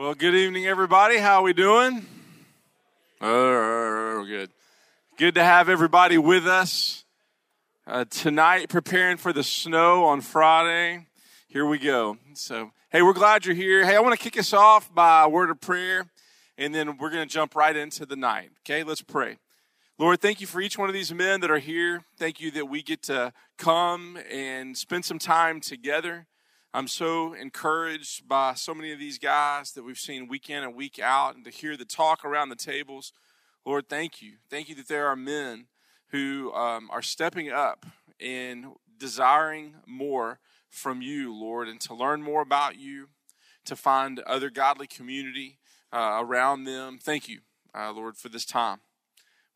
Well, good evening, everybody. How we doing? Oh, good. Good to have everybody with us uh, tonight. Preparing for the snow on Friday. Here we go. So, hey, we're glad you're here. Hey, I want to kick us off by a word of prayer, and then we're going to jump right into the night. Okay, let's pray. Lord, thank you for each one of these men that are here. Thank you that we get to come and spend some time together. I'm so encouraged by so many of these guys that we've seen week in and week out, and to hear the talk around the tables. Lord, thank you. Thank you that there are men who um, are stepping up and desiring more from you, Lord, and to learn more about you, to find other godly community uh, around them. Thank you, uh, Lord, for this time.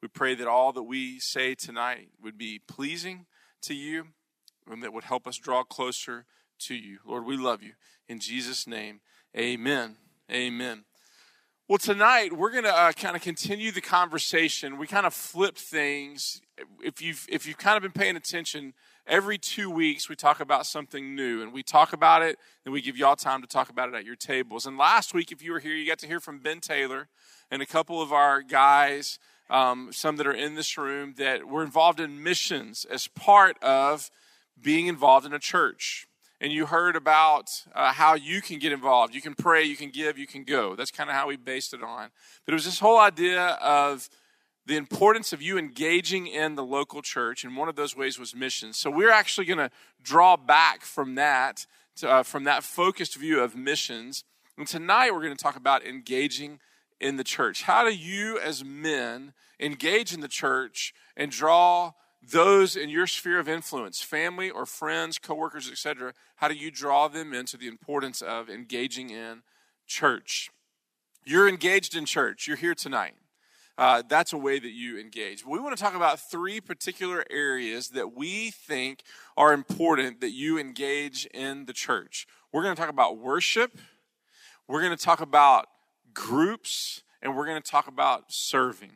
We pray that all that we say tonight would be pleasing to you and that would help us draw closer to you. Lord, we love you. In Jesus' name, amen. Amen. Well, tonight we're going to uh, kind of continue the conversation. We kind of flipped things. If you've if you've kind of been paying attention, every two weeks we talk about something new, and we talk about it, and we give y'all time to talk about it at your tables. And last week, if you were here, you got to hear from Ben Taylor and a couple of our guys, um, some that are in this room, that were involved in missions as part of being involved in a church and you heard about uh, how you can get involved. You can pray, you can give, you can go. That's kind of how we based it on. But it was this whole idea of the importance of you engaging in the local church, and one of those ways was missions. So we're actually going to draw back from that, to, uh, from that focused view of missions. And tonight we're going to talk about engaging in the church. How do you, as men, engage in the church and draw those in your sphere of influence, family or friends, coworkers, etc., how do you draw them into the importance of engaging in church? You're engaged in church. You're here tonight. Uh, that's a way that you engage. We want to talk about three particular areas that we think are important that you engage in the church. We're going to talk about worship, we're going to talk about groups, and we're going to talk about serving.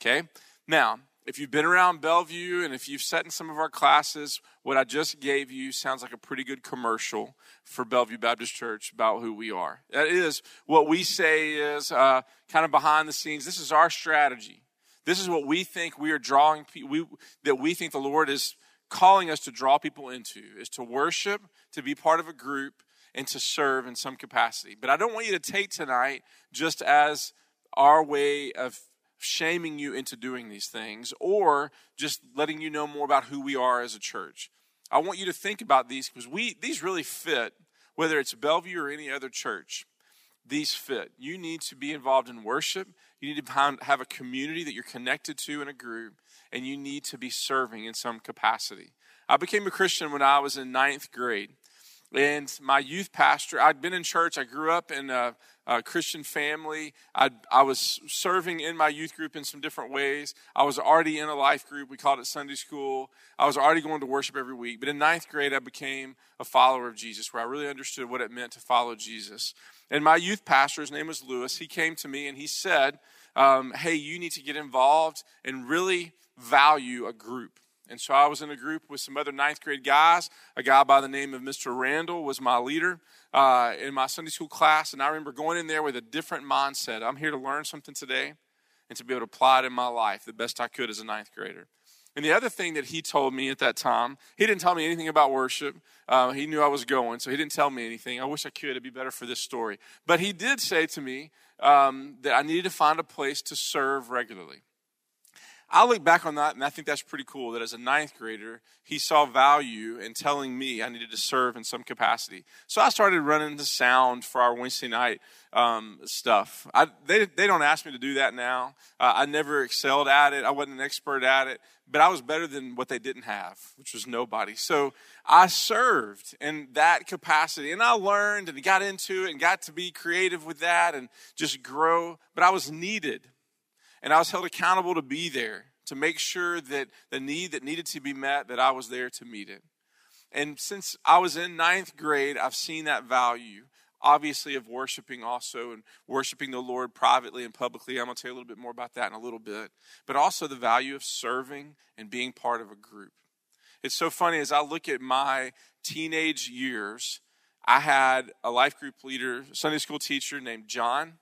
Okay? Now, if you've been around Bellevue and if you've sat in some of our classes, what I just gave you sounds like a pretty good commercial for Bellevue Baptist Church about who we are. That is what we say is uh, kind of behind the scenes. This is our strategy. This is what we think we are drawing people, we, that we think the Lord is calling us to draw people into is to worship, to be part of a group, and to serve in some capacity. But I don't want you to take tonight just as our way of shaming you into doing these things or just letting you know more about who we are as a church. I want you to think about these because we these really fit whether it's Bellevue or any other church. These fit. You need to be involved in worship. You need to have a community that you're connected to in a group, and you need to be serving in some capacity. I became a Christian when I was in ninth grade. And my youth pastor, I'd been in church. I grew up in a, a Christian family. I, I was serving in my youth group in some different ways. I was already in a life group. We called it Sunday school. I was already going to worship every week. But in ninth grade, I became a follower of Jesus, where I really understood what it meant to follow Jesus. And my youth pastor, his name was Lewis, he came to me and he said, um, Hey, you need to get involved and really value a group. And so I was in a group with some other ninth grade guys. A guy by the name of Mr. Randall was my leader uh, in my Sunday school class. And I remember going in there with a different mindset. I'm here to learn something today and to be able to apply it in my life the best I could as a ninth grader. And the other thing that he told me at that time, he didn't tell me anything about worship. Uh, he knew I was going, so he didn't tell me anything. I wish I could. It'd be better for this story. But he did say to me um, that I needed to find a place to serve regularly. I look back on that and I think that's pretty cool that as a ninth grader, he saw value in telling me I needed to serve in some capacity. So I started running the sound for our Wednesday night um, stuff. I, they, they don't ask me to do that now. Uh, I never excelled at it, I wasn't an expert at it, but I was better than what they didn't have, which was nobody. So I served in that capacity and I learned and got into it and got to be creative with that and just grow, but I was needed and I was held accountable to be there, to make sure that the need that needed to be met, that I was there to meet it. And since I was in ninth grade, I've seen that value, obviously, of worshiping also and worshiping the Lord privately and publicly. I'm going to tell you a little bit more about that in a little bit. But also the value of serving and being part of a group. It's so funny as I look at my teenage years, I had a life group leader, Sunday school teacher named John.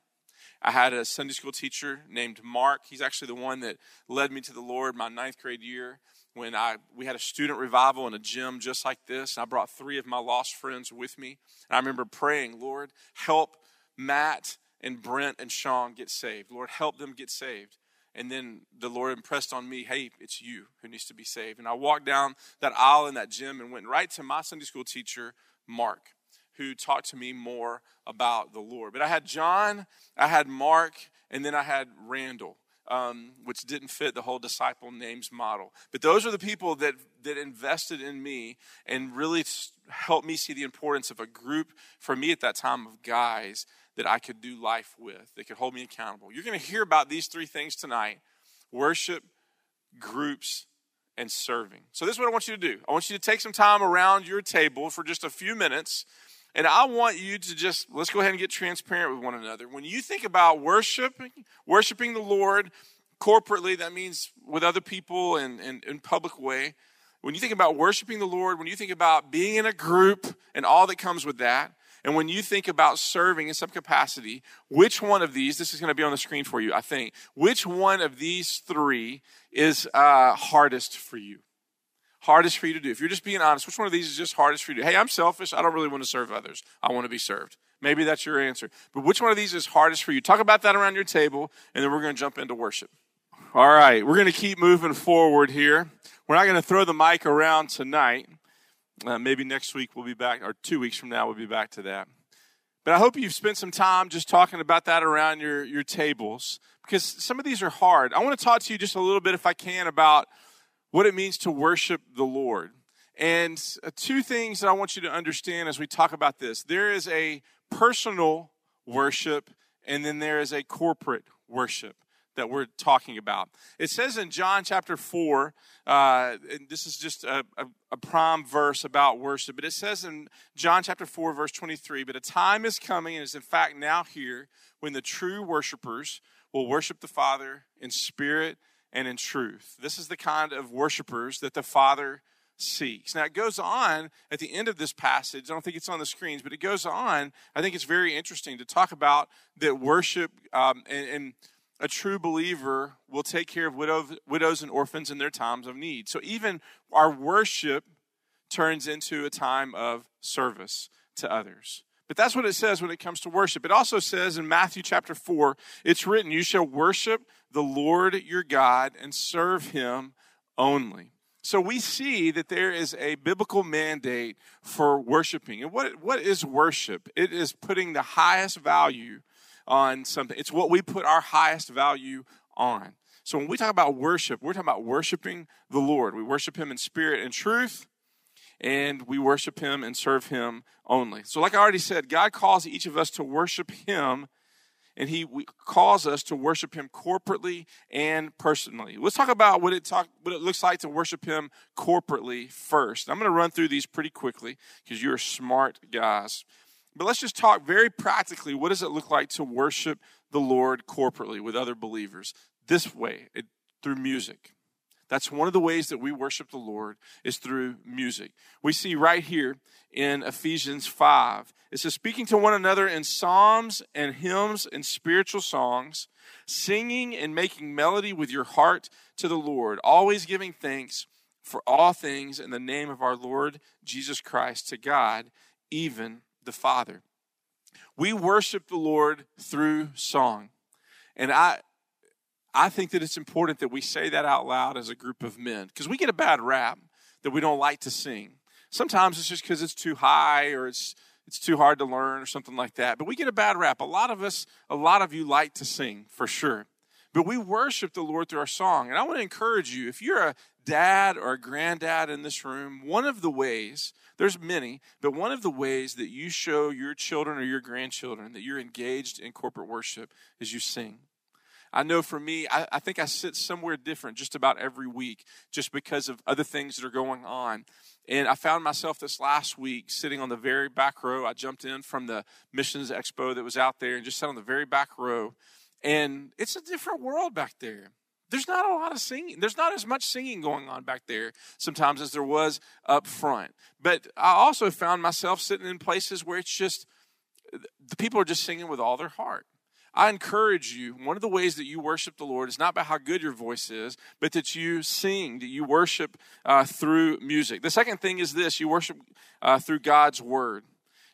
I had a Sunday school teacher named Mark. He's actually the one that led me to the Lord my ninth grade year when I we had a student revival in a gym just like this. And I brought three of my lost friends with me. And I remember praying, Lord, help Matt and Brent and Sean get saved. Lord, help them get saved. And then the Lord impressed on me, hey, it's you who needs to be saved. And I walked down that aisle in that gym and went right to my Sunday school teacher, Mark, who talked to me more about the Lord. But I had John, I had Mark, and then I had Randall. Um, which didn't fit the whole disciple names model. But those are the people that, that invested in me and really helped me see the importance of a group for me at that time of guys that I could do life with, that could hold me accountable. You're going to hear about these three things tonight worship, groups, and serving. So, this is what I want you to do. I want you to take some time around your table for just a few minutes. And I want you to just, let's go ahead and get transparent with one another. When you think about worshiping, worshiping the Lord corporately, that means with other people and in public way. When you think about worshiping the Lord, when you think about being in a group and all that comes with that, and when you think about serving in some capacity, which one of these, this is going to be on the screen for you, I think, which one of these three is uh, hardest for you? Hardest for you to do. If you're just being honest, which one of these is just hardest for you to do? Hey, I'm selfish. I don't really want to serve others. I want to be served. Maybe that's your answer. But which one of these is hardest for you? Talk about that around your table, and then we're going to jump into worship. All right, we're going to keep moving forward here. We're not going to throw the mic around tonight. Uh, maybe next week we'll be back, or two weeks from now we'll be back to that. But I hope you've spent some time just talking about that around your, your tables because some of these are hard. I want to talk to you just a little bit, if I can, about what it means to worship the Lord. And uh, two things that I want you to understand as we talk about this there is a personal worship, and then there is a corporate worship that we're talking about. It says in John chapter 4, uh, and this is just a, a, a prime verse about worship, but it says in John chapter 4, verse 23, but a time is coming and is in fact now here when the true worshipers will worship the Father in spirit and in truth. This is the kind of worshipers that the Father seeks. Now, it goes on at the end of this passage. I don't think it's on the screens, but it goes on. I think it's very interesting to talk about that worship um, and, and a true believer will take care of widows and orphans in their times of need. So even our worship turns into a time of service to others. But that's what it says when it comes to worship. It also says in Matthew chapter 4, it's written, You shall worship the Lord your God and serve him only. So we see that there is a biblical mandate for worshiping. And what, what is worship? It is putting the highest value on something. It's what we put our highest value on. So when we talk about worship, we're talking about worshiping the Lord. We worship Him in spirit and truth, and we worship Him and serve Him only. So, like I already said, God calls each of us to worship Him, and He calls us to worship Him corporately and personally. Let's talk about what it talk what it looks like to worship Him corporately first. I'm going to run through these pretty quickly because you're smart guys. But let's just talk very practically. What does it look like to worship the Lord corporately with other believers? This way, it, through music. That's one of the ways that we worship the Lord is through music. We see right here in Ephesians 5. It says, speaking to one another in psalms and hymns and spiritual songs, singing and making melody with your heart to the Lord, always giving thanks for all things in the name of our Lord Jesus Christ to God, even the Father. We worship the Lord through song. And I I think that it's important that we say that out loud as a group of men because we get a bad rap that we don't like to sing. Sometimes it's just because it's too high or it's it's too hard to learn or something like that. But we get a bad rap. A lot of us, a lot of you like to sing for sure. But we worship the Lord through our song. And I want to encourage you if you're a dad or a granddad in this room, one of the ways there's many, but one of the ways that you show your children or your grandchildren that you're engaged in corporate worship is you sing. I know for me, I, I, think I sit somewhere different just about every week just because of other things that are going on. And I found myself this last week sitting on the very back row. I jumped in from the missions expo that was out there and just sat on the very back row. And it's a different world back there. there's not a lot of singing. There's not as much singing going on back there sometimes as there was up front. But I also found myself sitting in places where it's just the people are just singing with all their heart. I encourage you, one of the ways that you worship the Lord is not by how good your voice is, but that you sing, that you worship uh, through music. The second thing is this you worship uh, through God's word.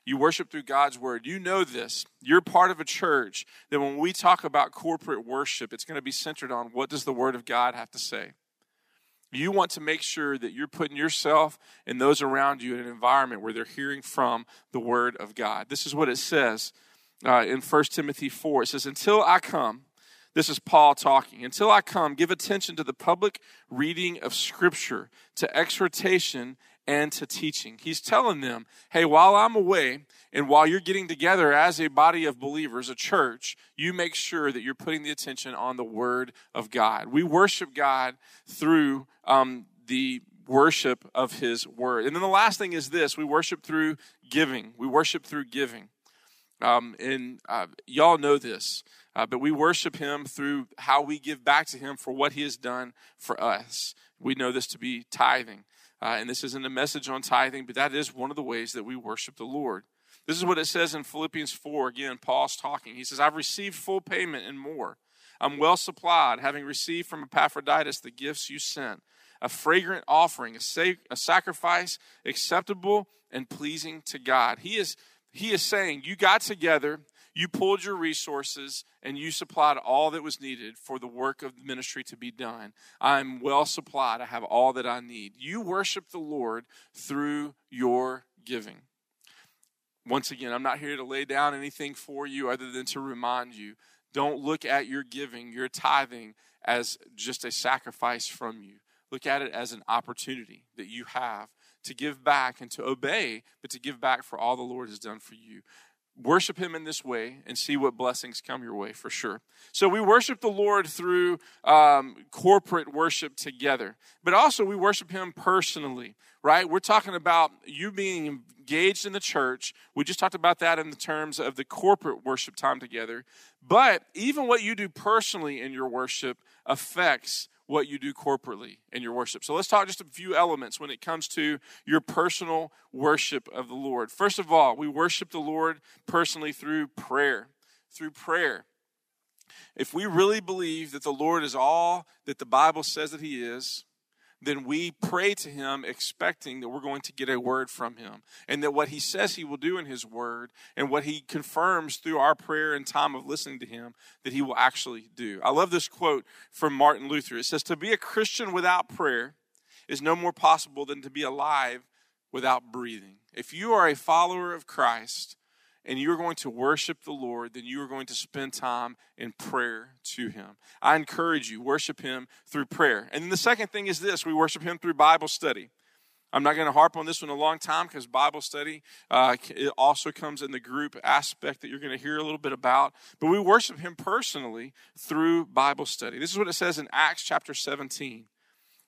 You worship through God's word. You know this. You're part of a church that when we talk about corporate worship, it's going to be centered on what does the word of God have to say. You want to make sure that you're putting yourself and those around you in an environment where they're hearing from the word of God. This is what it says uh, in 1 Timothy 4. It says, Until I come, this is Paul talking. Until I come, give attention to the public reading of Scripture, to exhortation, and to teaching. He's telling them, hey, while I'm away and while you're getting together as a body of believers, a church, you make sure that you're putting the attention on the Word of God. We worship God through um, the worship of His Word. And then the last thing is this we worship through giving. We worship through giving. Um, and uh, y'all know this, uh, but we worship Him through how we give back to Him for what He has done for us. We know this to be tithing. Uh, and this isn't a message on tithing, but that is one of the ways that we worship the Lord. This is what it says in Philippians 4. Again, Paul's talking. He says, I've received full payment and more. I'm well supplied, having received from Epaphroditus the gifts you sent a fragrant offering, a, a sacrifice acceptable and pleasing to God. He is, he is saying, You got together you pulled your resources and you supplied all that was needed for the work of the ministry to be done. I'm well supplied. I have all that I need. You worship the Lord through your giving. Once again, I'm not here to lay down anything for you other than to remind you don't look at your giving, your tithing, as just a sacrifice from you. Look at it as an opportunity that you have to give back and to obey, but to give back for all the Lord has done for you. Worship him in this way and see what blessings come your way for sure. So we worship the lord through um, corporate worship together but also we worship him personally right? We're talking about you being engaged in the church. We just talked about that in the terms of the corporate worship time together. But even what you do personally in your worship affects what you do corporately in your worship. So let's talk just a few elements when it comes to your personal worship of the Lord. First of all, we worship the Lord personally through prayer. Through prayer. If we really believe that the Lord is all that the Bible says that He is, then we pray to him expecting that we're going to get a word from him and that what he says he will do in his word and what he confirms through our prayer and time of listening to him that he will actually do. I love this quote from Martin Luther. It says, To be a Christian without prayer is no more possible than to be alive without breathing. If you are a follower of Christ, and you're going to worship the Lord, then you are going to spend time in prayer to Him. I encourage you, worship Him through prayer. And then the second thing is this we worship Him through Bible study. I'm not going to harp on this one a long time because Bible study uh, it also comes in the group aspect that you're going to hear a little bit about. But we worship Him personally through Bible study. This is what it says in Acts chapter 17.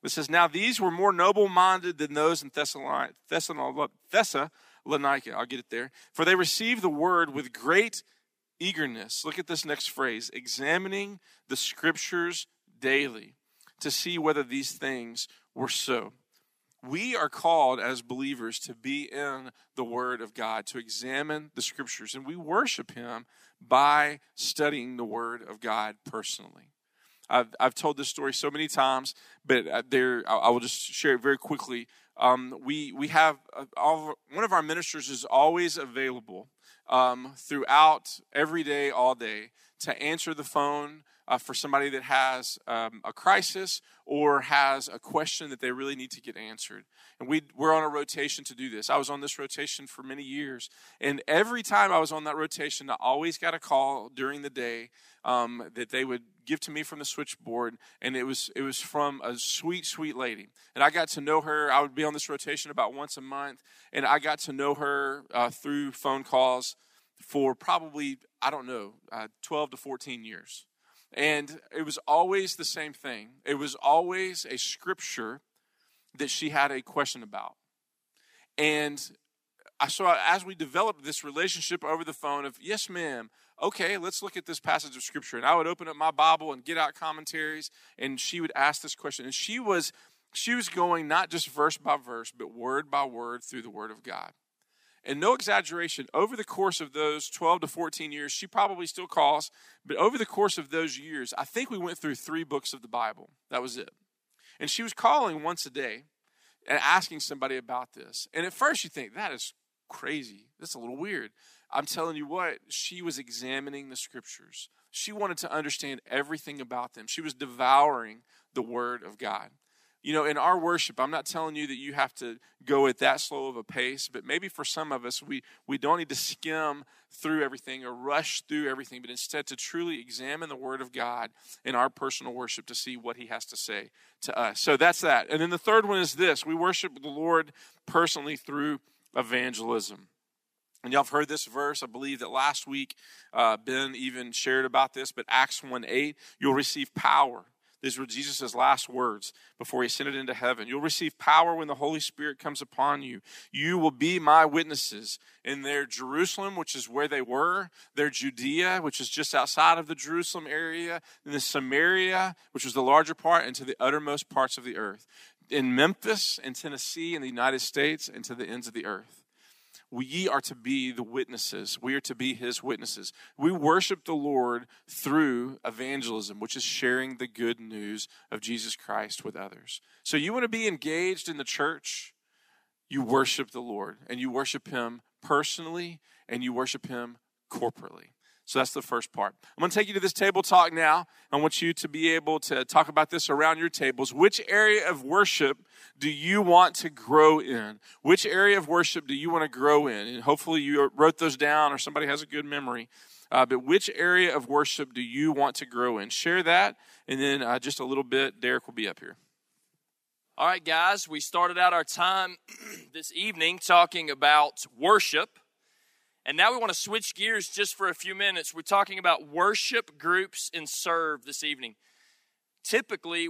It says, Now these were more noble minded than those in Thessalonica, Thessa, Thessalonica. I'll get it there. For they received the word with great eagerness. Look at this next phrase examining the scriptures daily to see whether these things were so. We are called as believers to be in the Word of God, to examine the Scriptures, and we worship Him by studying the Word of God personally. I've, I've told this story so many times, but uh, there I will just share it very quickly. Um, we we have uh, all, one of our ministers is always available um, throughout every day, all day, to answer the phone uh, for somebody that has um, a crisis or has a question that they really need to get answered. And we, we're on a rotation to do this. I was on this rotation for many years. And every time I was on that rotation, I always got a call during the day um, that they would give to me from the switchboard. And it was, it was from a sweet, sweet lady. And I got to know her. I would be on this rotation about once a month. And I got to know her uh, through phone calls for probably, I don't know, uh, 12 to 14 years. And it was always the same thing. It was always a scripture that she had a question about. And I saw as we developed this relationship over the phone of, yes, ma'am, okay, let's look at this passage of scripture. And I would open up my Bible and get out commentaries, and she would ask this question. And she was she was going not just verse by verse, but word by word through the Word of God. And no exaggeration, over the course of those 12 to 14 years, she probably still calls, but over the course of those years, I think we went through three books of the Bible. That was it. And she was calling once a day and asking somebody about this. And at first you think, that is crazy. That's a little weird. I'm telling you what, she was examining the scriptures. She wanted to understand everything about them. She was devouring the word of God. You know, in our worship, I'm not telling you that you have to go at that slow of a pace, but maybe for some of us, we, we don't need to skim through everything or rush through everything, but instead to truly examine the Word of God in our personal worship to see what He has to say to us. So that's that. And then the third one is this we worship the Lord personally through evangelism. And y'all have heard this verse. I believe that last week uh, Ben even shared about this, but Acts 1 8, you'll receive power these were Jesus' last words before he ascended into heaven. You'll receive power when the Holy Spirit comes upon you. You will be my witnesses in their Jerusalem, which is where they were, their Judea, which is just outside of the Jerusalem area, in the Samaria, which was the larger part, and to the uttermost parts of the earth. In Memphis and Tennessee in the United States and to the ends of the earth we are to be the witnesses. We are to be his witnesses. We worship the Lord through evangelism, which is sharing the good news of Jesus Christ with others. So you want to be engaged in the church, you worship the Lord, and you worship him personally, and you worship him corporately. So that's the first part. I'm going to take you to this table talk now. I want you to be able to talk about this around your tables. Which area of worship do you want to grow in? Which area of worship do you want to grow in? And hopefully you wrote those down or somebody has a good memory. Uh, but which area of worship do you want to grow in? Share that, and then uh, just a little bit, Derek will be up here. All right, guys, we started out our time this evening talking about worship. And now we want to switch gears just for a few minutes. We're talking about worship groups and serve this evening. Typically,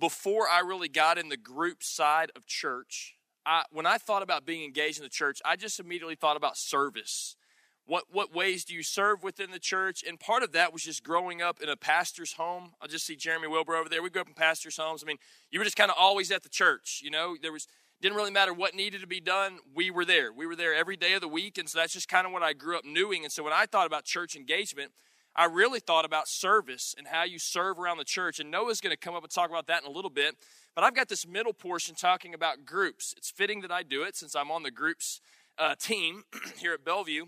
before I really got in the group side of church, I, when I thought about being engaged in the church, I just immediately thought about service. What, what ways do you serve within the church? And part of that was just growing up in a pastor's home. I just see Jeremy Wilbur over there. We grew up in pastors' homes. I mean, you were just kind of always at the church. You know, there was didn't really matter what needed to be done. We were there. We were there every day of the week. And so that's just kind of what I grew up knowing. And so when I thought about church engagement, I really thought about service and how you serve around the church. And Noah's going to come up and talk about that in a little bit. But I've got this middle portion talking about groups. It's fitting that I do it since I'm on the groups uh, team here at Bellevue.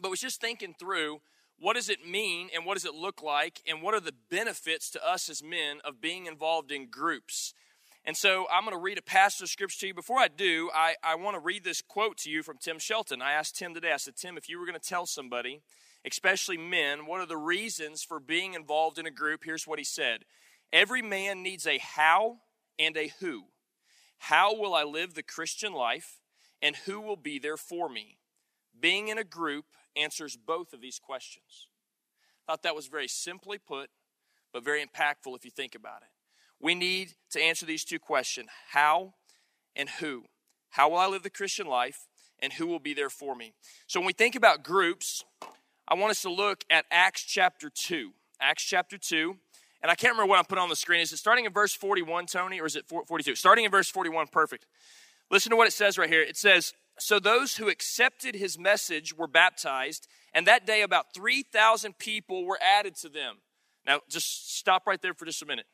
But was just thinking through what does it mean and what does it look like and what are the benefits to us as men of being involved in groups and so I'm going to read a passage of scripture to you. Before I do, I, I want to read this quote to you from Tim Shelton. I asked Tim today, I said, Tim, if you were going to tell somebody, especially men, what are the reasons for being involved in a group? Here's what he said Every man needs a how and a who. How will I live the Christian life, and who will be there for me? Being in a group answers both of these questions. I thought that was very simply put, but very impactful if you think about it we need to answer these two questions how and who. How will I live the Christian life, and who will be there for me? So, when we think about groups, I want us to look at Acts chapter 2. Acts chapter 2. And I can't remember what I'm putting on the screen. Is it starting in verse 41, Tony, or is it 42? Starting in verse 41, perfect. Listen to what it says right here. It says, So those who accepted his message were baptized, and that day about 3,000 people were added to them. Now, just stop right there for just a minute.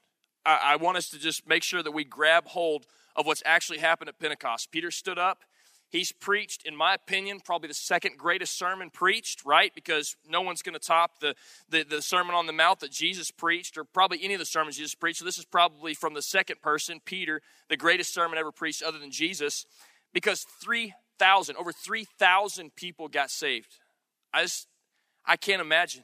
I, I want us to just make sure that we grab hold of what's actually happened at Pentecost. Peter stood up. He's preached, in my opinion, probably the second greatest sermon preached, right? Because no one's going to top the, the, the, Sermon on the Mount that Jesus preached, or probably any of the sermons Jesus preached. So this is probably from the second person, Peter, the greatest sermon ever preached other than Jesus, because 3,000, over 3,000 people got saved. I just, I can't imagine.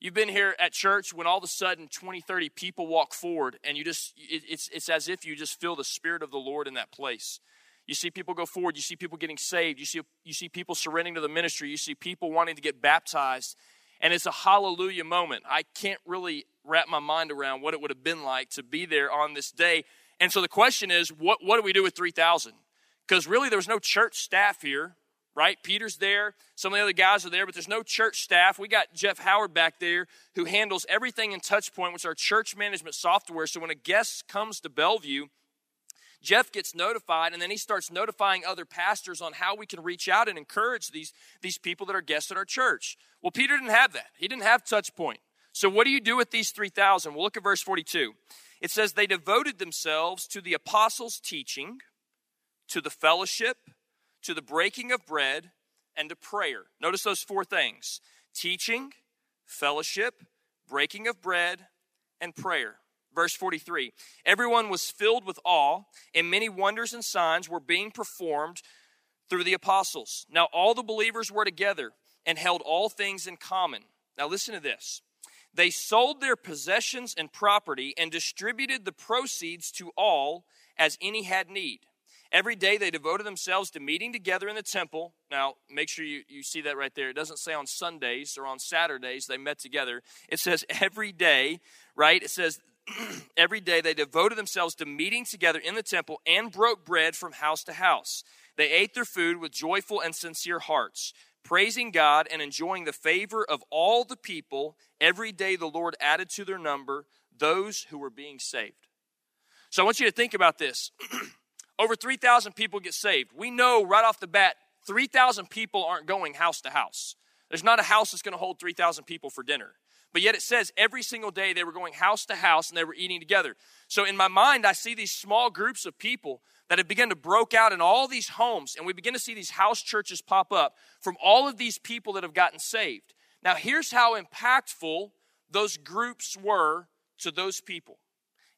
You've been here at church when all of a sudden 20, 30 people walk forward and you just, it, it's, it's as if you just feel the Spirit of the Lord in that place. You see people go forward. You see people getting saved. You see, you see people surrendering to the ministry. You see people wanting to get baptized. And it's a hallelujah moment. I can't really wrap my mind around what it would have been like to be there on this day. And so the question is, what, what do we do with 3,000? Because really, there was no church staff here. Right? Peter's there. Some of the other guys are there, but there's no church staff. We got Jeff Howard back there who handles everything in Touchpoint, which is our church management software. So when a guest comes to Bellevue, Jeff gets notified, and then he starts notifying other pastors on how we can reach out and encourage these, these people that are guests at our church. Well, Peter didn't have that. He didn't have Touchpoint. So, what do you do with these 3,000? Well, look at verse 42. It says, They devoted themselves to the apostles' teaching, to the fellowship, to the breaking of bread, and to prayer. Notice those four things teaching, fellowship, breaking of bread, and prayer. Verse 43 Everyone was filled with awe, and many wonders and signs were being performed through the apostles. Now, all the believers were together and held all things in common. Now, listen to this. They sold their possessions and property and distributed the proceeds to all as any had need. Every day they devoted themselves to meeting together in the temple. Now, make sure you, you see that right there. It doesn't say on Sundays or on Saturdays they met together. It says every day, right? It says every day they devoted themselves to meeting together in the temple and broke bread from house to house. They ate their food with joyful and sincere hearts, praising God and enjoying the favor of all the people. Every day the Lord added to their number those who were being saved. So I want you to think about this. Over 3,000 people get saved. We know right off the bat, 3,000 people aren't going house to house. There's not a house that's going to hold 3,000 people for dinner. But yet it says every single day they were going house to house and they were eating together. So in my mind, I see these small groups of people that have begun to broke out in all these homes, and we begin to see these house churches pop up from all of these people that have gotten saved. Now, here's how impactful those groups were to those people.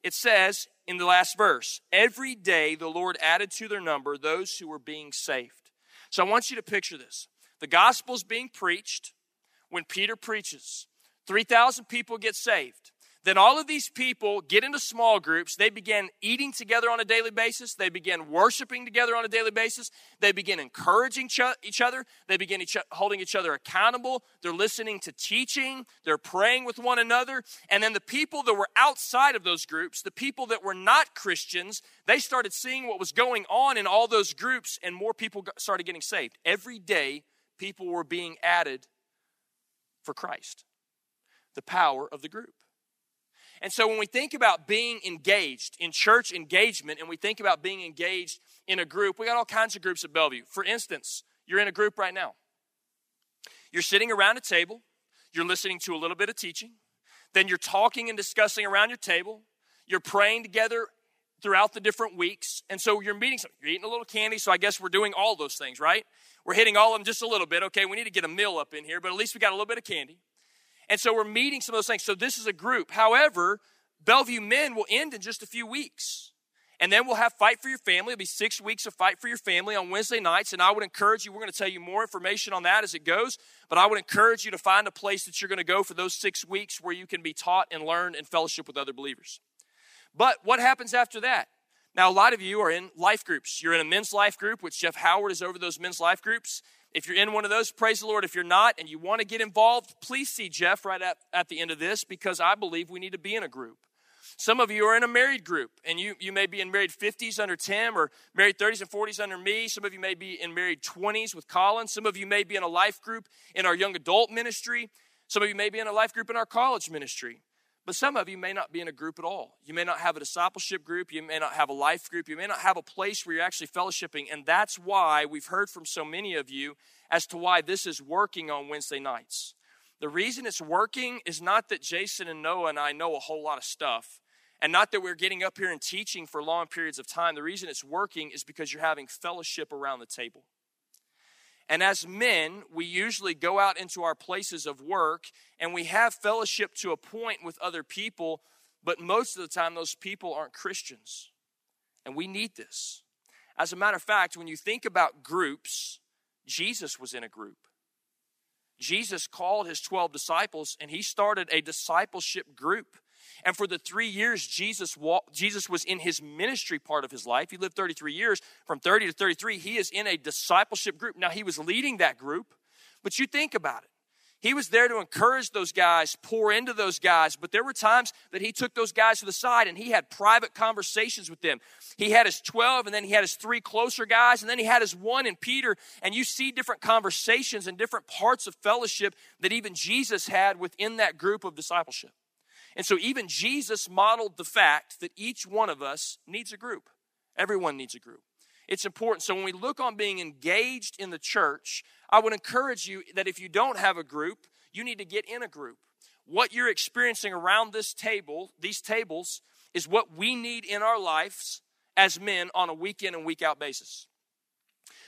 It says in the last verse, every day the Lord added to their number those who were being saved. So I want you to picture this. The gospel is being preached when Peter preaches. 3,000 people get saved. Then all of these people get into small groups. They begin eating together on a daily basis. They begin worshiping together on a daily basis. They begin encouraging each other. They begin each, holding each other accountable. They're listening to teaching. They're praying with one another. And then the people that were outside of those groups, the people that were not Christians, they started seeing what was going on in all those groups, and more people started getting saved. Every day, people were being added for Christ the power of the group. And so when we think about being engaged in church engagement and we think about being engaged in a group, we got all kinds of groups at Bellevue. For instance, you're in a group right now. You're sitting around a table, you're listening to a little bit of teaching, then you're talking and discussing around your table, you're praying together throughout the different weeks. And so you're meeting some, you're eating a little candy, so I guess we're doing all those things, right? We're hitting all of them just a little bit. Okay, we need to get a meal up in here, but at least we got a little bit of candy. And so we're meeting some of those things. So this is a group. However, Bellevue Men will end in just a few weeks. And then we'll have Fight for Your Family. It'll be six weeks of Fight for Your Family on Wednesday nights. And I would encourage you, we're going to tell you more information on that as it goes. But I would encourage you to find a place that you're going to go for those six weeks where you can be taught and learn and fellowship with other believers. But what happens after that? Now, a lot of you are in life groups. You're in a men's life group, which Jeff Howard is over those men's life groups. If you're in one of those, praise the Lord. If you're not and you want to get involved, please see Jeff right at, at the end of this because I believe we need to be in a group. Some of you are in a married group, and you, you may be in married 50s under Tim or married 30s and 40s under me. Some of you may be in married 20s with Colin. Some of you may be in a life group in our young adult ministry. Some of you may be in a life group in our college ministry. But some of you may not be in a group at all. You may not have a discipleship group. You may not have a life group. You may not have a place where you're actually fellowshipping. And that's why we've heard from so many of you as to why this is working on Wednesday nights. The reason it's working is not that Jason and Noah and I know a whole lot of stuff, and not that we're getting up here and teaching for long periods of time. The reason it's working is because you're having fellowship around the table. And as men, we usually go out into our places of work and we have fellowship to a point with other people, but most of the time, those people aren't Christians. And we need this. As a matter of fact, when you think about groups, Jesus was in a group. Jesus called his 12 disciples and he started a discipleship group. And for the three years Jesus walked, Jesus was in his ministry part of his life. He lived 33 years. From 30 to 33, he is in a discipleship group. Now he was leading that group, but you think about it. He was there to encourage those guys, pour into those guys, but there were times that he took those guys to the side and he had private conversations with them. He had his 12 and then he had his three closer guys and then he had his one and Peter and you see different conversations and different parts of fellowship that even Jesus had within that group of discipleship. And so even Jesus modeled the fact that each one of us needs a group. Everyone needs a group. It's important. So when we look on being engaged in the church, I would encourage you that if you don't have a group, you need to get in a group. What you're experiencing around this table, these tables, is what we need in our lives as men on a week in and week out basis.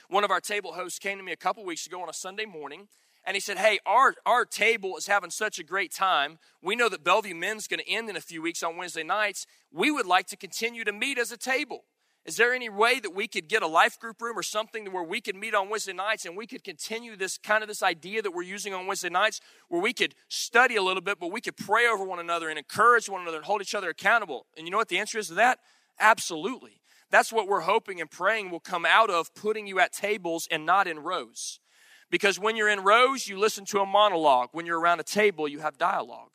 One of our table hosts came to me a couple weeks ago on a Sunday morning and he said, Hey, our, our table is having such a great time. We know that Bellevue Men's going to end in a few weeks on Wednesday nights. We would like to continue to meet as a table. Is there any way that we could get a life group room or something where we could meet on Wednesday nights and we could continue this kind of this idea that we're using on Wednesday nights where we could study a little bit, but we could pray over one another and encourage one another and hold each other accountable? And you know what the answer is to that? Absolutely. That's what we're hoping and praying will come out of putting you at tables and not in rows. Because when you're in rows, you listen to a monologue. When you're around a table, you have dialogue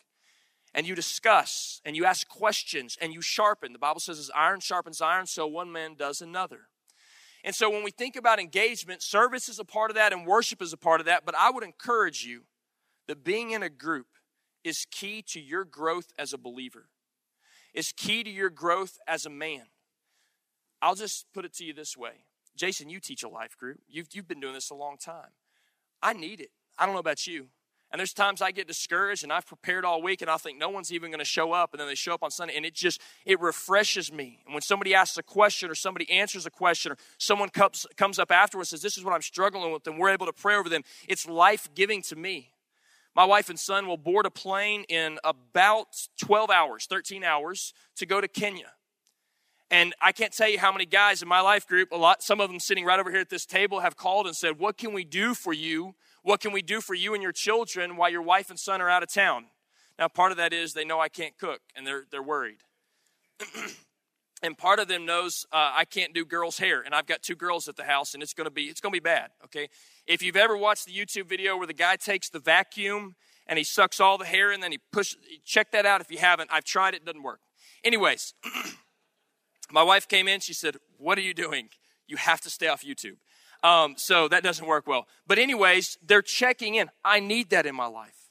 and you discuss and you ask questions and you sharpen. The Bible says, as iron sharpens iron, so one man does another. And so when we think about engagement, service is a part of that and worship is a part of that. But I would encourage you that being in a group is key to your growth as a believer, is key to your growth as a man. I'll just put it to you this way Jason, you teach a life group, you've, you've been doing this a long time. I need it. I don't know about you. And there's times I get discouraged and I've prepared all week and I think no one's even going to show up. And then they show up on Sunday and it just, it refreshes me. And when somebody asks a question or somebody answers a question or someone comes, comes up afterwards says, This is what I'm struggling with, and we're able to pray over them, it's life giving to me. My wife and son will board a plane in about 12 hours, 13 hours to go to Kenya. And I can't tell you how many guys in my life group, a lot, some of them sitting right over here at this table, have called and said, What can we do for you what can we do for you and your children while your wife and son are out of town? Now, part of that is they know I can't cook and they're, they're worried. and part of them knows uh, I can't do girls' hair, and I've got two girls at the house, and it's gonna be it's gonna be bad. Okay, if you've ever watched the YouTube video where the guy takes the vacuum and he sucks all the hair and then he push, check that out if you haven't. I've tried it, doesn't work. Anyways, my wife came in. She said, "What are you doing? You have to stay off YouTube." Um, so that doesn't work well. But, anyways, they're checking in. I need that in my life.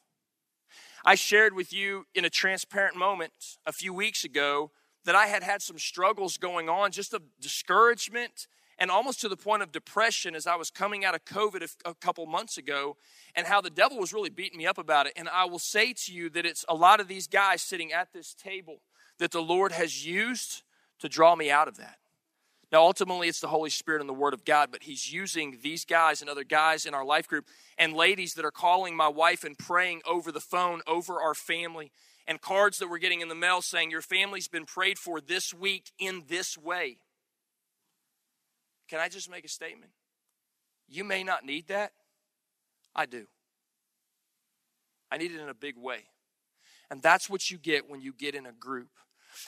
I shared with you in a transparent moment a few weeks ago that I had had some struggles going on, just of discouragement and almost to the point of depression as I was coming out of COVID a, a couple months ago, and how the devil was really beating me up about it. And I will say to you that it's a lot of these guys sitting at this table that the Lord has used to draw me out of that. Now, ultimately, it's the Holy Spirit and the Word of God, but He's using these guys and other guys in our life group and ladies that are calling my wife and praying over the phone over our family, and cards that we're getting in the mail saying, Your family's been prayed for this week in this way. Can I just make a statement? You may not need that. I do. I need it in a big way. And that's what you get when you get in a group.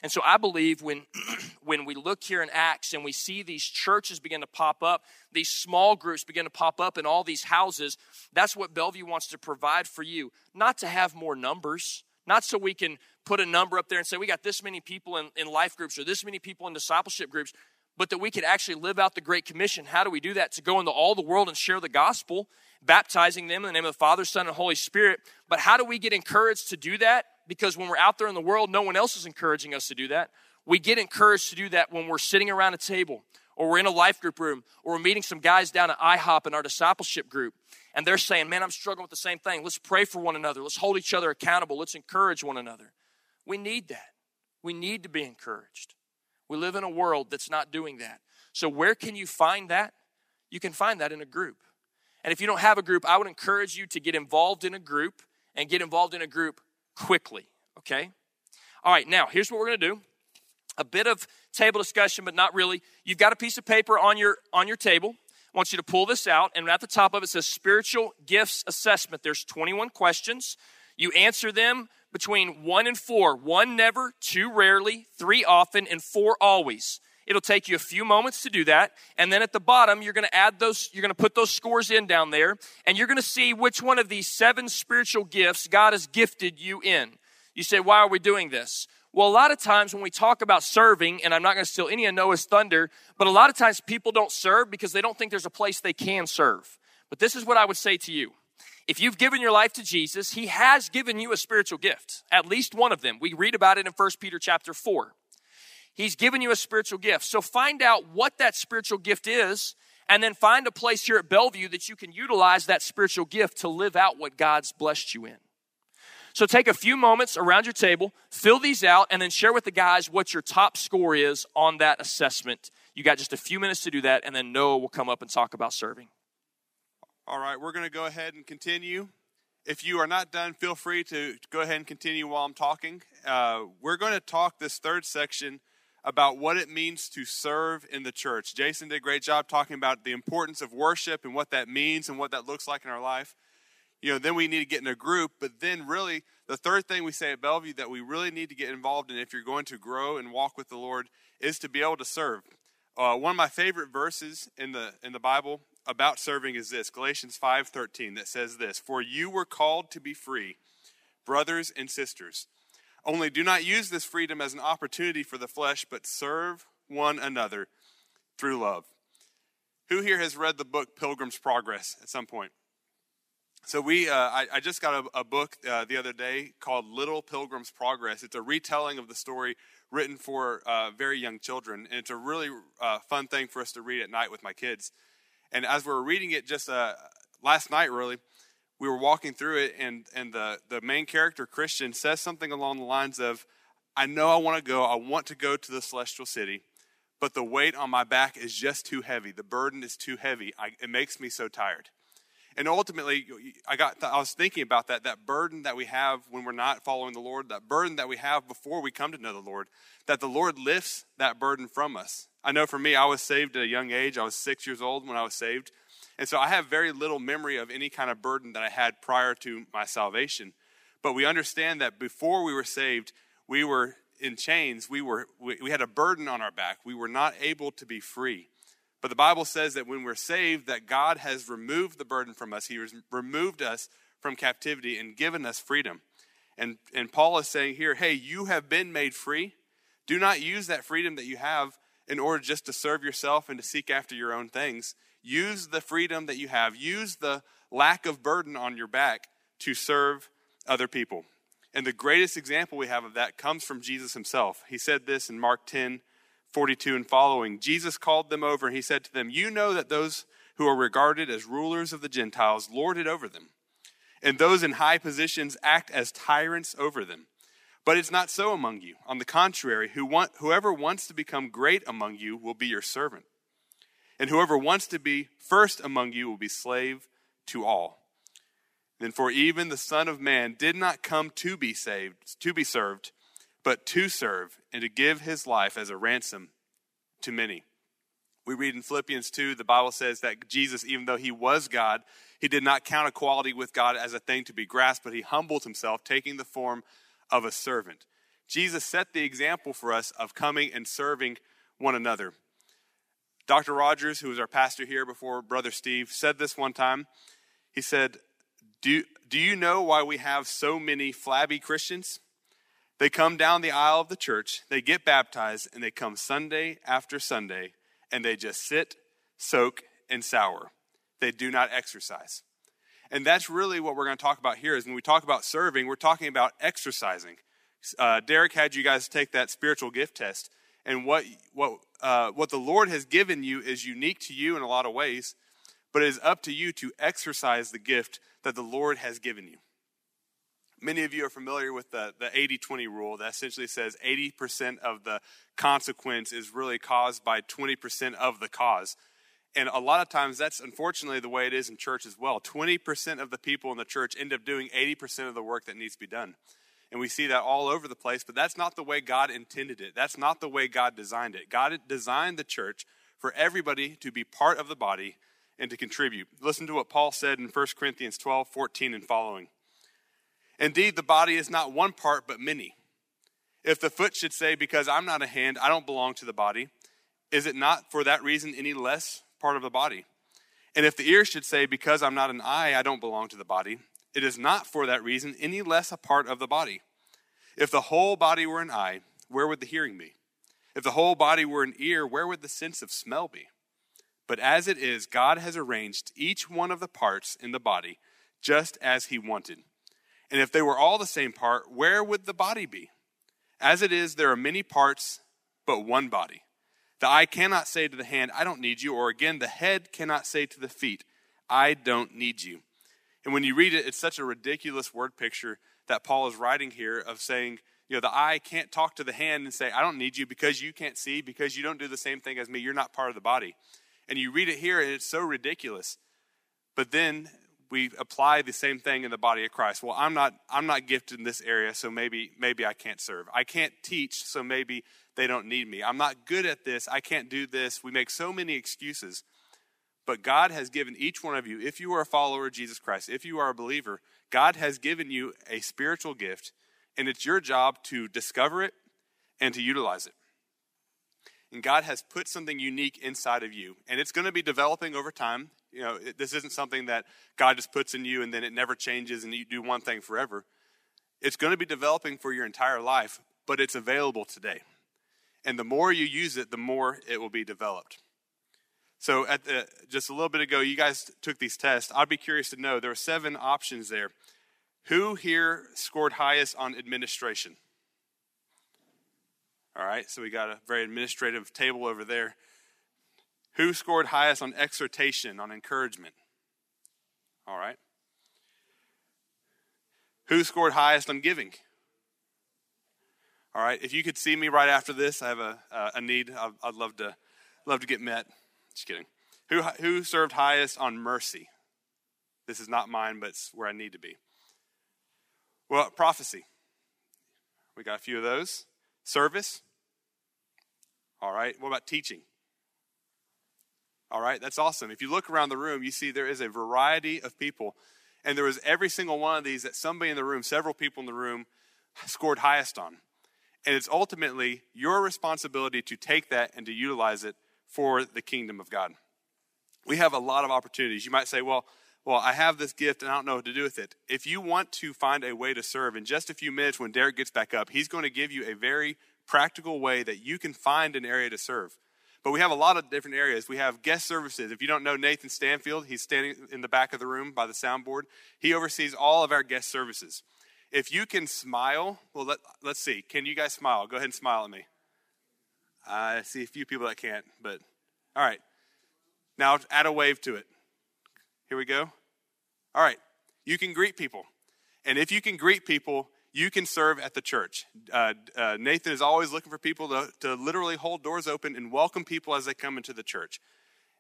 And so I believe when, when we look here in Acts and we see these churches begin to pop up, these small groups begin to pop up in all these houses, that's what Bellevue wants to provide for you. Not to have more numbers, not so we can put a number up there and say we got this many people in, in life groups or this many people in discipleship groups, but that we could actually live out the Great Commission. How do we do that? To go into all the world and share the gospel, baptizing them in the name of the Father, Son, and Holy Spirit. But how do we get encouraged to do that? Because when we're out there in the world, no one else is encouraging us to do that. We get encouraged to do that when we're sitting around a table or we're in a life group room or we're meeting some guys down at IHOP in our discipleship group and they're saying, Man, I'm struggling with the same thing. Let's pray for one another. Let's hold each other accountable. Let's encourage one another. We need that. We need to be encouraged. We live in a world that's not doing that. So, where can you find that? You can find that in a group. And if you don't have a group, I would encourage you to get involved in a group and get involved in a group quickly, okay? All right, now here's what we're going to do. A bit of table discussion, but not really. You've got a piece of paper on your on your table. I want you to pull this out, and at the top of it says spiritual gifts assessment. There's 21 questions. You answer them between one and four. One never, two rarely, three often, and four always. It'll take you a few moments to do that. And then at the bottom, you're going to add those, you're going to put those scores in down there, and you're going to see which one of these seven spiritual gifts God has gifted you in. You say, why are we doing this? Well, a lot of times when we talk about serving, and I'm not going to steal any of Noah's thunder, but a lot of times people don't serve because they don't think there's a place they can serve. But this is what I would say to you. If you've given your life to Jesus, he has given you a spiritual gift, at least one of them. We read about it in 1 Peter chapter 4. He's given you a spiritual gift. So find out what that spiritual gift is, and then find a place here at Bellevue that you can utilize that spiritual gift to live out what God's blessed you in. So take a few moments around your table, fill these out, and then share with the guys what your top score is on that assessment. You got just a few minutes to do that, and then Noah will come up and talk about serving. All right, we're going to go ahead and continue. If you are not done, feel free to go ahead and continue while I'm talking. Uh, we're going to talk this third section about what it means to serve in the church. Jason did a great job talking about the importance of worship and what that means and what that looks like in our life you know, then we need to get in a group. But then, really, the third thing we say at Bellevue that we really need to get involved in if you're going to grow and walk with the Lord is to be able to serve. Uh, one of my favorite verses in the in the Bible about serving is this Galatians 5:13 that says this, "For you were called to be free, brothers and sisters. Only do not use this freedom as an opportunity for the flesh, but serve one another through love." Who here has read the book Pilgrim's Progress at some point? So we, uh, I, I, just got a, a book uh, the other day called Little Pilgrim's Progress. It's a retelling of the story written for uh, very young children, and it's a really uh, fun thing for us to read at night with my kids. And as we were reading it just uh, last night, really, we were walking through it, and and the the main character Christian says something along the lines of, "I know I want to go. I want to go to the celestial city." But the weight on my back is just too heavy. The burden is too heavy. I, it makes me so tired. And ultimately, I got I was thinking about that that burden that we have when we're not following the Lord, that burden that we have before we come to know the Lord, that the Lord lifts that burden from us. I know for me, I was saved at a young age. I was six years old when I was saved. And so I have very little memory of any kind of burden that I had prior to my salvation. But we understand that before we were saved, we were in chains. We, were, we, we had a burden on our back. We were not able to be free. But the Bible says that when we're saved, that God has removed the burden from us. He has removed us from captivity and given us freedom. And, and Paul is saying here, hey, you have been made free. Do not use that freedom that you have in order just to serve yourself and to seek after your own things. Use the freedom that you have. Use the lack of burden on your back to serve other people. And the greatest example we have of that comes from Jesus himself. He said this in Mark 10 42 and following, Jesus called them over and he said to them, You know that those who are regarded as rulers of the Gentiles lord it over them, and those in high positions act as tyrants over them. But it's not so among you. On the contrary, whoever wants to become great among you will be your servant. And whoever wants to be first among you will be slave to all. Then for even the Son of Man did not come to be saved, to be served, but to serve and to give his life as a ransom to many. We read in Philippians 2, the Bible says that Jesus, even though he was God, he did not count equality with God as a thing to be grasped, but he humbled himself, taking the form of a servant. Jesus set the example for us of coming and serving one another. Dr. Rogers, who was our pastor here before Brother Steve, said this one time. He said, Do, do you know why we have so many flabby Christians? They come down the aisle of the church, they get baptized, and they come Sunday after Sunday, and they just sit, soak, and sour. They do not exercise. And that's really what we're going to talk about here is when we talk about serving, we're talking about exercising. Uh, Derek had you guys take that spiritual gift test. And what, what, uh, what the Lord has given you is unique to you in a lot of ways, but it is up to you to exercise the gift that the Lord has given you. Many of you are familiar with the, the 80 20 rule that essentially says 80% of the consequence is really caused by 20% of the cause. And a lot of times that's unfortunately the way it is in church as well. 20% of the people in the church end up doing 80% of the work that needs to be done. And we see that all over the place, but that's not the way God intended it. That's not the way God designed it. God designed the church for everybody to be part of the body and to contribute. Listen to what Paul said in 1 Corinthians 12 14 and following. Indeed, the body is not one part, but many. If the foot should say, Because I'm not a hand, I don't belong to the body, is it not for that reason any less part of the body? And if the ear should say, Because I'm not an eye, I don't belong to the body, it is not for that reason any less a part of the body. If the whole body were an eye, where would the hearing be? If the whole body were an ear, where would the sense of smell be? But as it is, God has arranged each one of the parts in the body just as He wanted. And if they were all the same part, where would the body be? As it is, there are many parts, but one body. The eye cannot say to the hand, I don't need you, or again, the head cannot say to the feet, I don't need you. And when you read it, it's such a ridiculous word picture that Paul is writing here of saying, you know, the eye can't talk to the hand and say, I don't need you because you can't see, because you don't do the same thing as me. You're not part of the body. And you read it here, and it's so ridiculous. But then we apply the same thing in the body of Christ. Well, I'm not I'm not gifted in this area, so maybe maybe I can't serve. I can't teach, so maybe they don't need me. I'm not good at this. I can't do this. We make so many excuses. But God has given each one of you, if you are a follower of Jesus Christ, if you are a believer, God has given you a spiritual gift and it's your job to discover it and to utilize it. And God has put something unique inside of you, and it's going to be developing over time. You know, it, this isn't something that God just puts in you and then it never changes and you do one thing forever. It's going to be developing for your entire life, but it's available today. And the more you use it, the more it will be developed. So, at the, just a little bit ago, you guys took these tests. I'd be curious to know there are seven options there. Who here scored highest on administration? All right, so we got a very administrative table over there. Who scored highest on exhortation, on encouragement? All right. Who scored highest on giving? All right. If you could see me right after this, I have a, a need. I'd, I'd love to love to get met. Just kidding. Who who served highest on mercy? This is not mine, but it's where I need to be. Well, prophecy. We got a few of those. Service. All right. What about teaching? All right. That's awesome. If you look around the room, you see there is a variety of people. And there was every single one of these that somebody in the room, several people in the room, scored highest on. And it's ultimately your responsibility to take that and to utilize it for the kingdom of God. We have a lot of opportunities. You might say, well, well, I have this gift and I don't know what to do with it. If you want to find a way to serve, in just a few minutes when Derek gets back up, he's going to give you a very practical way that you can find an area to serve. But we have a lot of different areas. We have guest services. If you don't know Nathan Stanfield, he's standing in the back of the room by the soundboard. He oversees all of our guest services. If you can smile, well, let, let's see. Can you guys smile? Go ahead and smile at me. I see a few people that can't, but all right. Now add a wave to it. Here we go. All right. You can greet people. And if you can greet people, you can serve at the church. Uh, uh, Nathan is always looking for people to, to literally hold doors open and welcome people as they come into the church.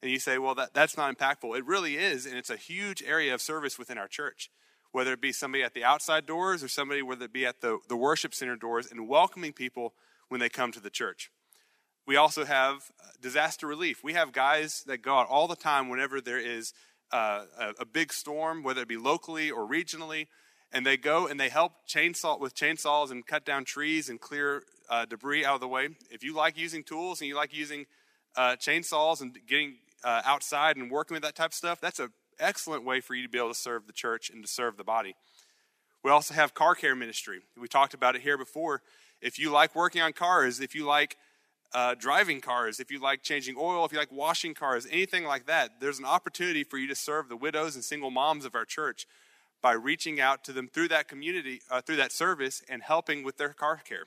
And you say, well, that, that's not impactful. It really is, and it's a huge area of service within our church, whether it be somebody at the outside doors or somebody, whether it be at the, the worship center doors, and welcoming people when they come to the church. We also have uh, disaster relief. We have guys that go out all the time whenever there is uh, a, a, big storm, whether it be locally or regionally, and they go and they help chainsaw with chainsaws and cut down trees and clear uh, debris out of the way. If you like using tools and you like using uh, chainsaws and getting uh, outside and working with that type of stuff, that's an excellent way for you to be able to serve the church and to serve the body. We also have car care ministry. We talked about it here before. If you like working on cars, if you like uh, driving cars, if you like changing oil, if you like washing cars, anything like that, there's an opportunity for you to serve the widows and single moms of our church by reaching out to them through that community, uh, through that service, and helping with their car care.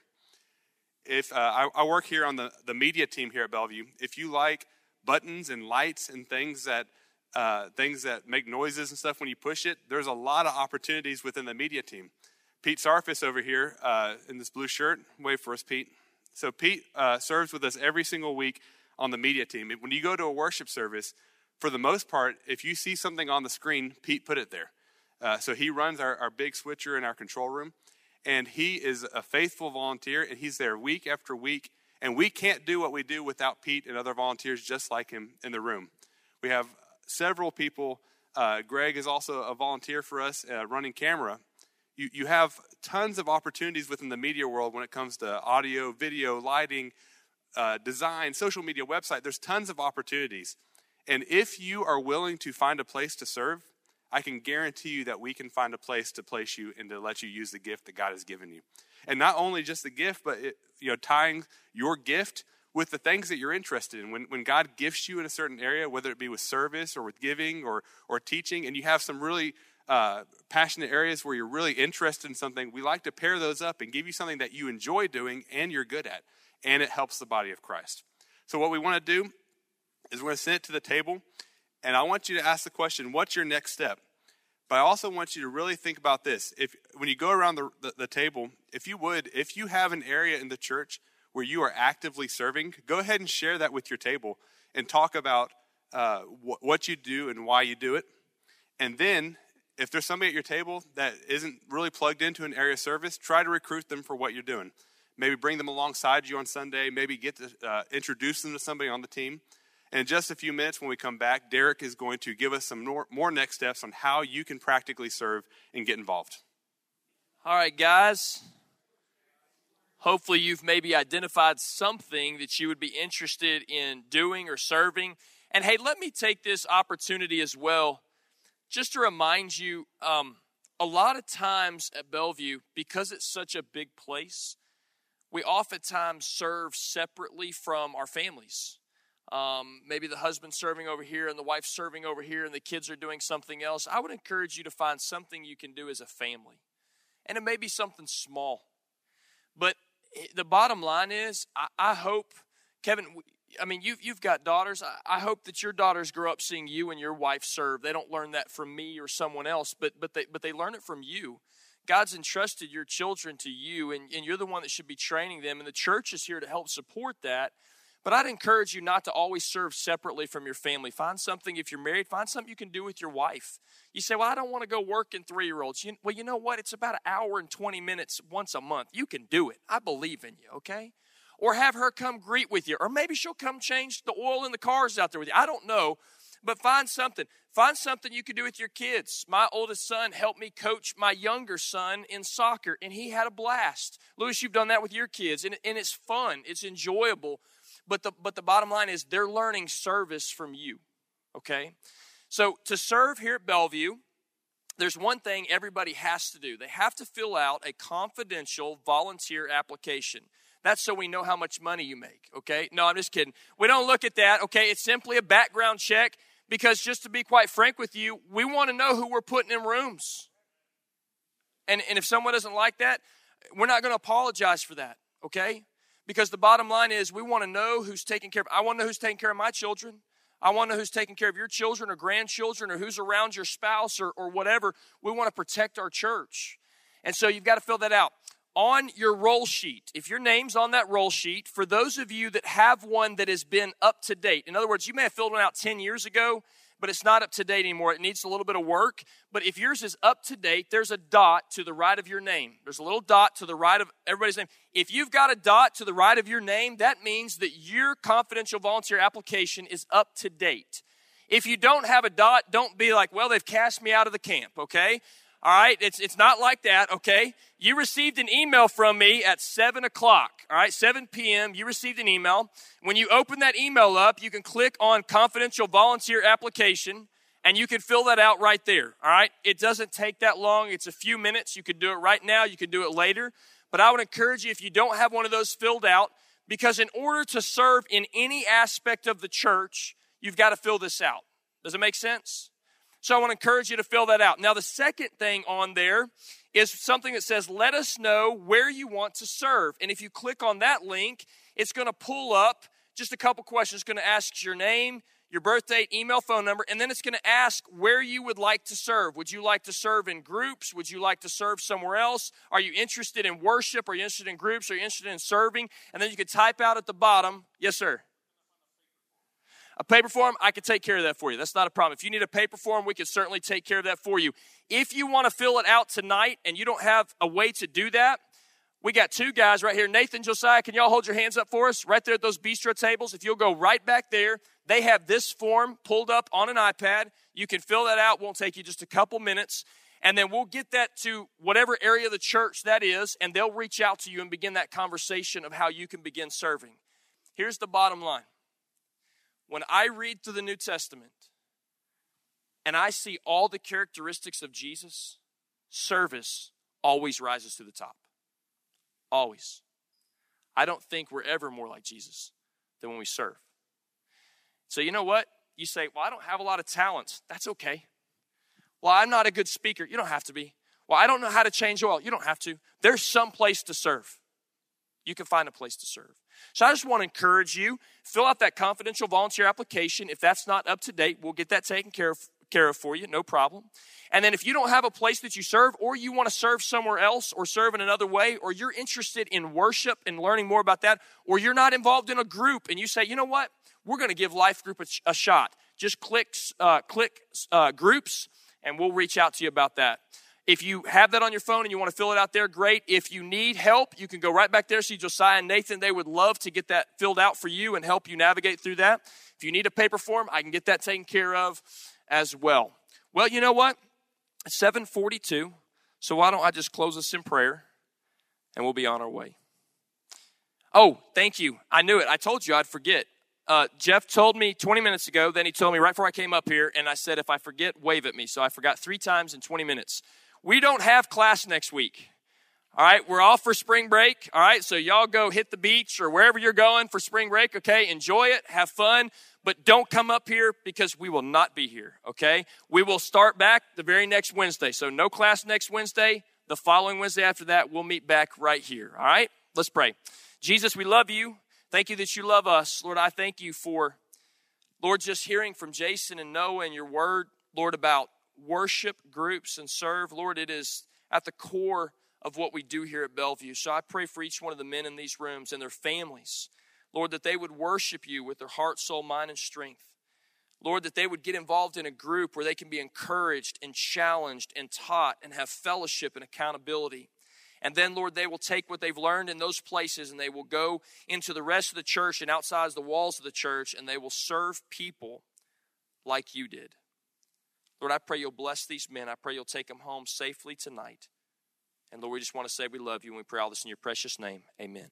If uh, I, I, work here on the, the media team here at Bellevue, if you like buttons and lights and things that uh, things that make noises and stuff when you push it, there's a lot of opportunities within the media team. Pete Sarfis over here uh, in this blue shirt, wave for us, Pete. So Pete uh, serves with us every single week on the media team. When you go to a worship service, for the most part, if you see something on the screen, Pete put it there. Uh, so he runs our, our big switcher in our control room, and he is a faithful volunteer, and he's there week after week. And we can't do what we do without Pete and other volunteers just like him in the room. We have several people. Uh, Greg is also a volunteer for us uh, running camera, you, you have tons of opportunities within the media world when it comes to audio, video, lighting, uh, design, social media, website. There's tons of opportunities. And if you are willing to find a place to serve, I can guarantee you that we can find a place to place you and to let you use the gift that God has given you. And not only just the gift, but it, you know, tying your gift with the things that you're interested in. When, when God gifts you in a certain area, whether it be with service or with giving or, or teaching, and you have some really uh, passionate areas where you're really interested in something, we like to pair those up and give you something that you enjoy doing and you're good at, and it helps the body of Christ. So, what we want to do is we're going to send it to the table, and I want you to ask the question what's your next step? But I also want you to really think about this. If when you go around the, the, the table, if you would, if you have an area in the church where you are actively serving, go ahead and share that with your table and talk about uh, wh- what you do and why you do it. And then, if there's somebody at your table that isn't really plugged into an area of service, try to recruit them for what you're doing. Maybe bring them alongside you on Sunday. Maybe get to uh, introduce them to somebody on the team. And in just a few minutes, when we come back, Derek is going to give us some more, more next steps on how you can practically serve and get involved. All right, guys. Hopefully, you've maybe identified something that you would be interested in doing or serving. And hey, let me take this opportunity as well just to remind you um, a lot of times at Bellevue, because it's such a big place, we oftentimes serve separately from our families. Um, maybe the husband's serving over here and the wife's serving over here and the kids are doing something else. I would encourage you to find something you can do as a family. And it may be something small. But the bottom line is, I, I hope, Kevin, I mean, you've, you've got daughters. I, I, hope that your daughters grow up seeing you and your wife serve. They don't learn that from me or someone else, but, but, they, but they learn it from you. God's entrusted your children to you, and, and you're the one that should be training them, and the church is here to help support that. But I'd encourage you not to always serve separately from your family. Find something, if you're married, find something you can do with your wife. You say, Well, I don't want to go work in three year olds. Well, you know what? It's about an hour and 20 minutes once a month. You can do it. I believe in you, okay? Or have her come greet with you. Or maybe she'll come change the oil in the cars out there with you. I don't know. But find something. Find something you can do with your kids. My oldest son helped me coach my younger son in soccer, and he had a blast. Lewis, you've done that with your kids, and, and it's fun, it's enjoyable. But the, but the bottom line is they're learning service from you, okay? So to serve here at Bellevue, there's one thing everybody has to do. They have to fill out a confidential volunteer application. That's so we know how much money you make, okay? No, I'm just kidding. We don't look at that, okay? It's simply a background check because just to be quite frank with you, we want to know who we're putting in rooms. And, and if someone doesn't like that, we're not going to apologize for that, okay? Because the bottom line is we want to know who's taking care of I want to know who's taking care of my children. I want to know who's taking care of your children or grandchildren or who's around your spouse or, or whatever. We want to protect our church. And so you've got to fill that out. On your roll sheet, if your name's on that roll sheet, for those of you that have one that has been up to date, in other words, you may have filled one out 10 years ago, but it's not up to date anymore. It needs a little bit of work. But if yours is up to date, there's a dot to the right of your name. There's a little dot to the right of everybody's name. If you've got a dot to the right of your name, that means that your confidential volunteer application is up to date. If you don't have a dot, don't be like, well, they've cast me out of the camp, okay? All right, it's, it's not like that, okay? You received an email from me at 7 o'clock, all right, 7 p.m. You received an email. When you open that email up, you can click on confidential volunteer application and you can fill that out right there, all right? It doesn't take that long, it's a few minutes. You can do it right now, you can do it later. But I would encourage you, if you don't have one of those filled out, because in order to serve in any aspect of the church, you've got to fill this out. Does it make sense? So I want to encourage you to fill that out. Now, the second thing on there is something that says, let us know where you want to serve. And if you click on that link, it's going to pull up just a couple questions. It's going to ask your name, your birthday, email, phone number, and then it's going to ask where you would like to serve. Would you like to serve in groups? Would you like to serve somewhere else? Are you interested in worship? Are you interested in groups? Are you interested in serving? And then you could type out at the bottom, yes, sir. A paper form, I can take care of that for you. That's not a problem. If you need a paper form, we can certainly take care of that for you. If you want to fill it out tonight and you don't have a way to do that, we got two guys right here. Nathan, Josiah, can y'all hold your hands up for us right there at those bistro tables? If you'll go right back there, they have this form pulled up on an iPad. You can fill that out, won't take you just a couple minutes. And then we'll get that to whatever area of the church that is, and they'll reach out to you and begin that conversation of how you can begin serving. Here's the bottom line when I read through the New Testament and I see all the characteristics of Jesus, service always rises to the top. Always. I don't think we're ever more like Jesus than when we serve. So, you know what? You say, Well, I don't have a lot of talents. That's okay. Well, I'm not a good speaker. You don't have to be. Well, I don't know how to change oil. You don't have to. There's some place to serve. You can find a place to serve. So I just want to encourage you fill out that confidential volunteer application. If that's not up to date, we'll get that taken care of, care of for you, no problem. And then if you don't have a place that you serve, or you want to serve somewhere else, or serve in another way, or you're interested in worship and learning more about that, or you're not involved in a group and you say, you know what, we're going to give Life Group a, a shot. Just click, uh, click uh, groups, and we'll reach out to you about that. If you have that on your phone and you want to fill it out there, great. If you need help, you can go right back there. See Josiah and Nathan. They would love to get that filled out for you and help you navigate through that. If you need a paper form, I can get that taken care of as well. Well, you know what? It's 742. So why don't I just close us in prayer and we'll be on our way. Oh, thank you. I knew it. I told you I'd forget. Uh, Jeff told me 20 minutes ago, then he told me right before I came up here, and I said, if I forget, wave at me. So I forgot three times in 20 minutes. We don't have class next week. All right, we're off for spring break. All right, so y'all go hit the beach or wherever you're going for spring break. Okay, enjoy it, have fun, but don't come up here because we will not be here. Okay, we will start back the very next Wednesday. So no class next Wednesday. The following Wednesday after that, we'll meet back right here. All right, let's pray. Jesus, we love you. Thank you that you love us. Lord, I thank you for, Lord, just hearing from Jason and Noah and your word, Lord, about worship groups and serve. Lord, it is at the core of what we do here at Bellevue. So I pray for each one of the men in these rooms and their families, Lord, that they would worship you with their heart, soul, mind, and strength. Lord, that they would get involved in a group where they can be encouraged and challenged and taught and have fellowship and accountability. And then, Lord, they will take what they've learned in those places and they will go into the rest of the church and outside the walls of the church and they will serve people like you did. Lord, I pray you'll bless these men. I pray you'll take them home safely tonight. And Lord, we just want to say we love you and we pray all this in your precious name. Amen.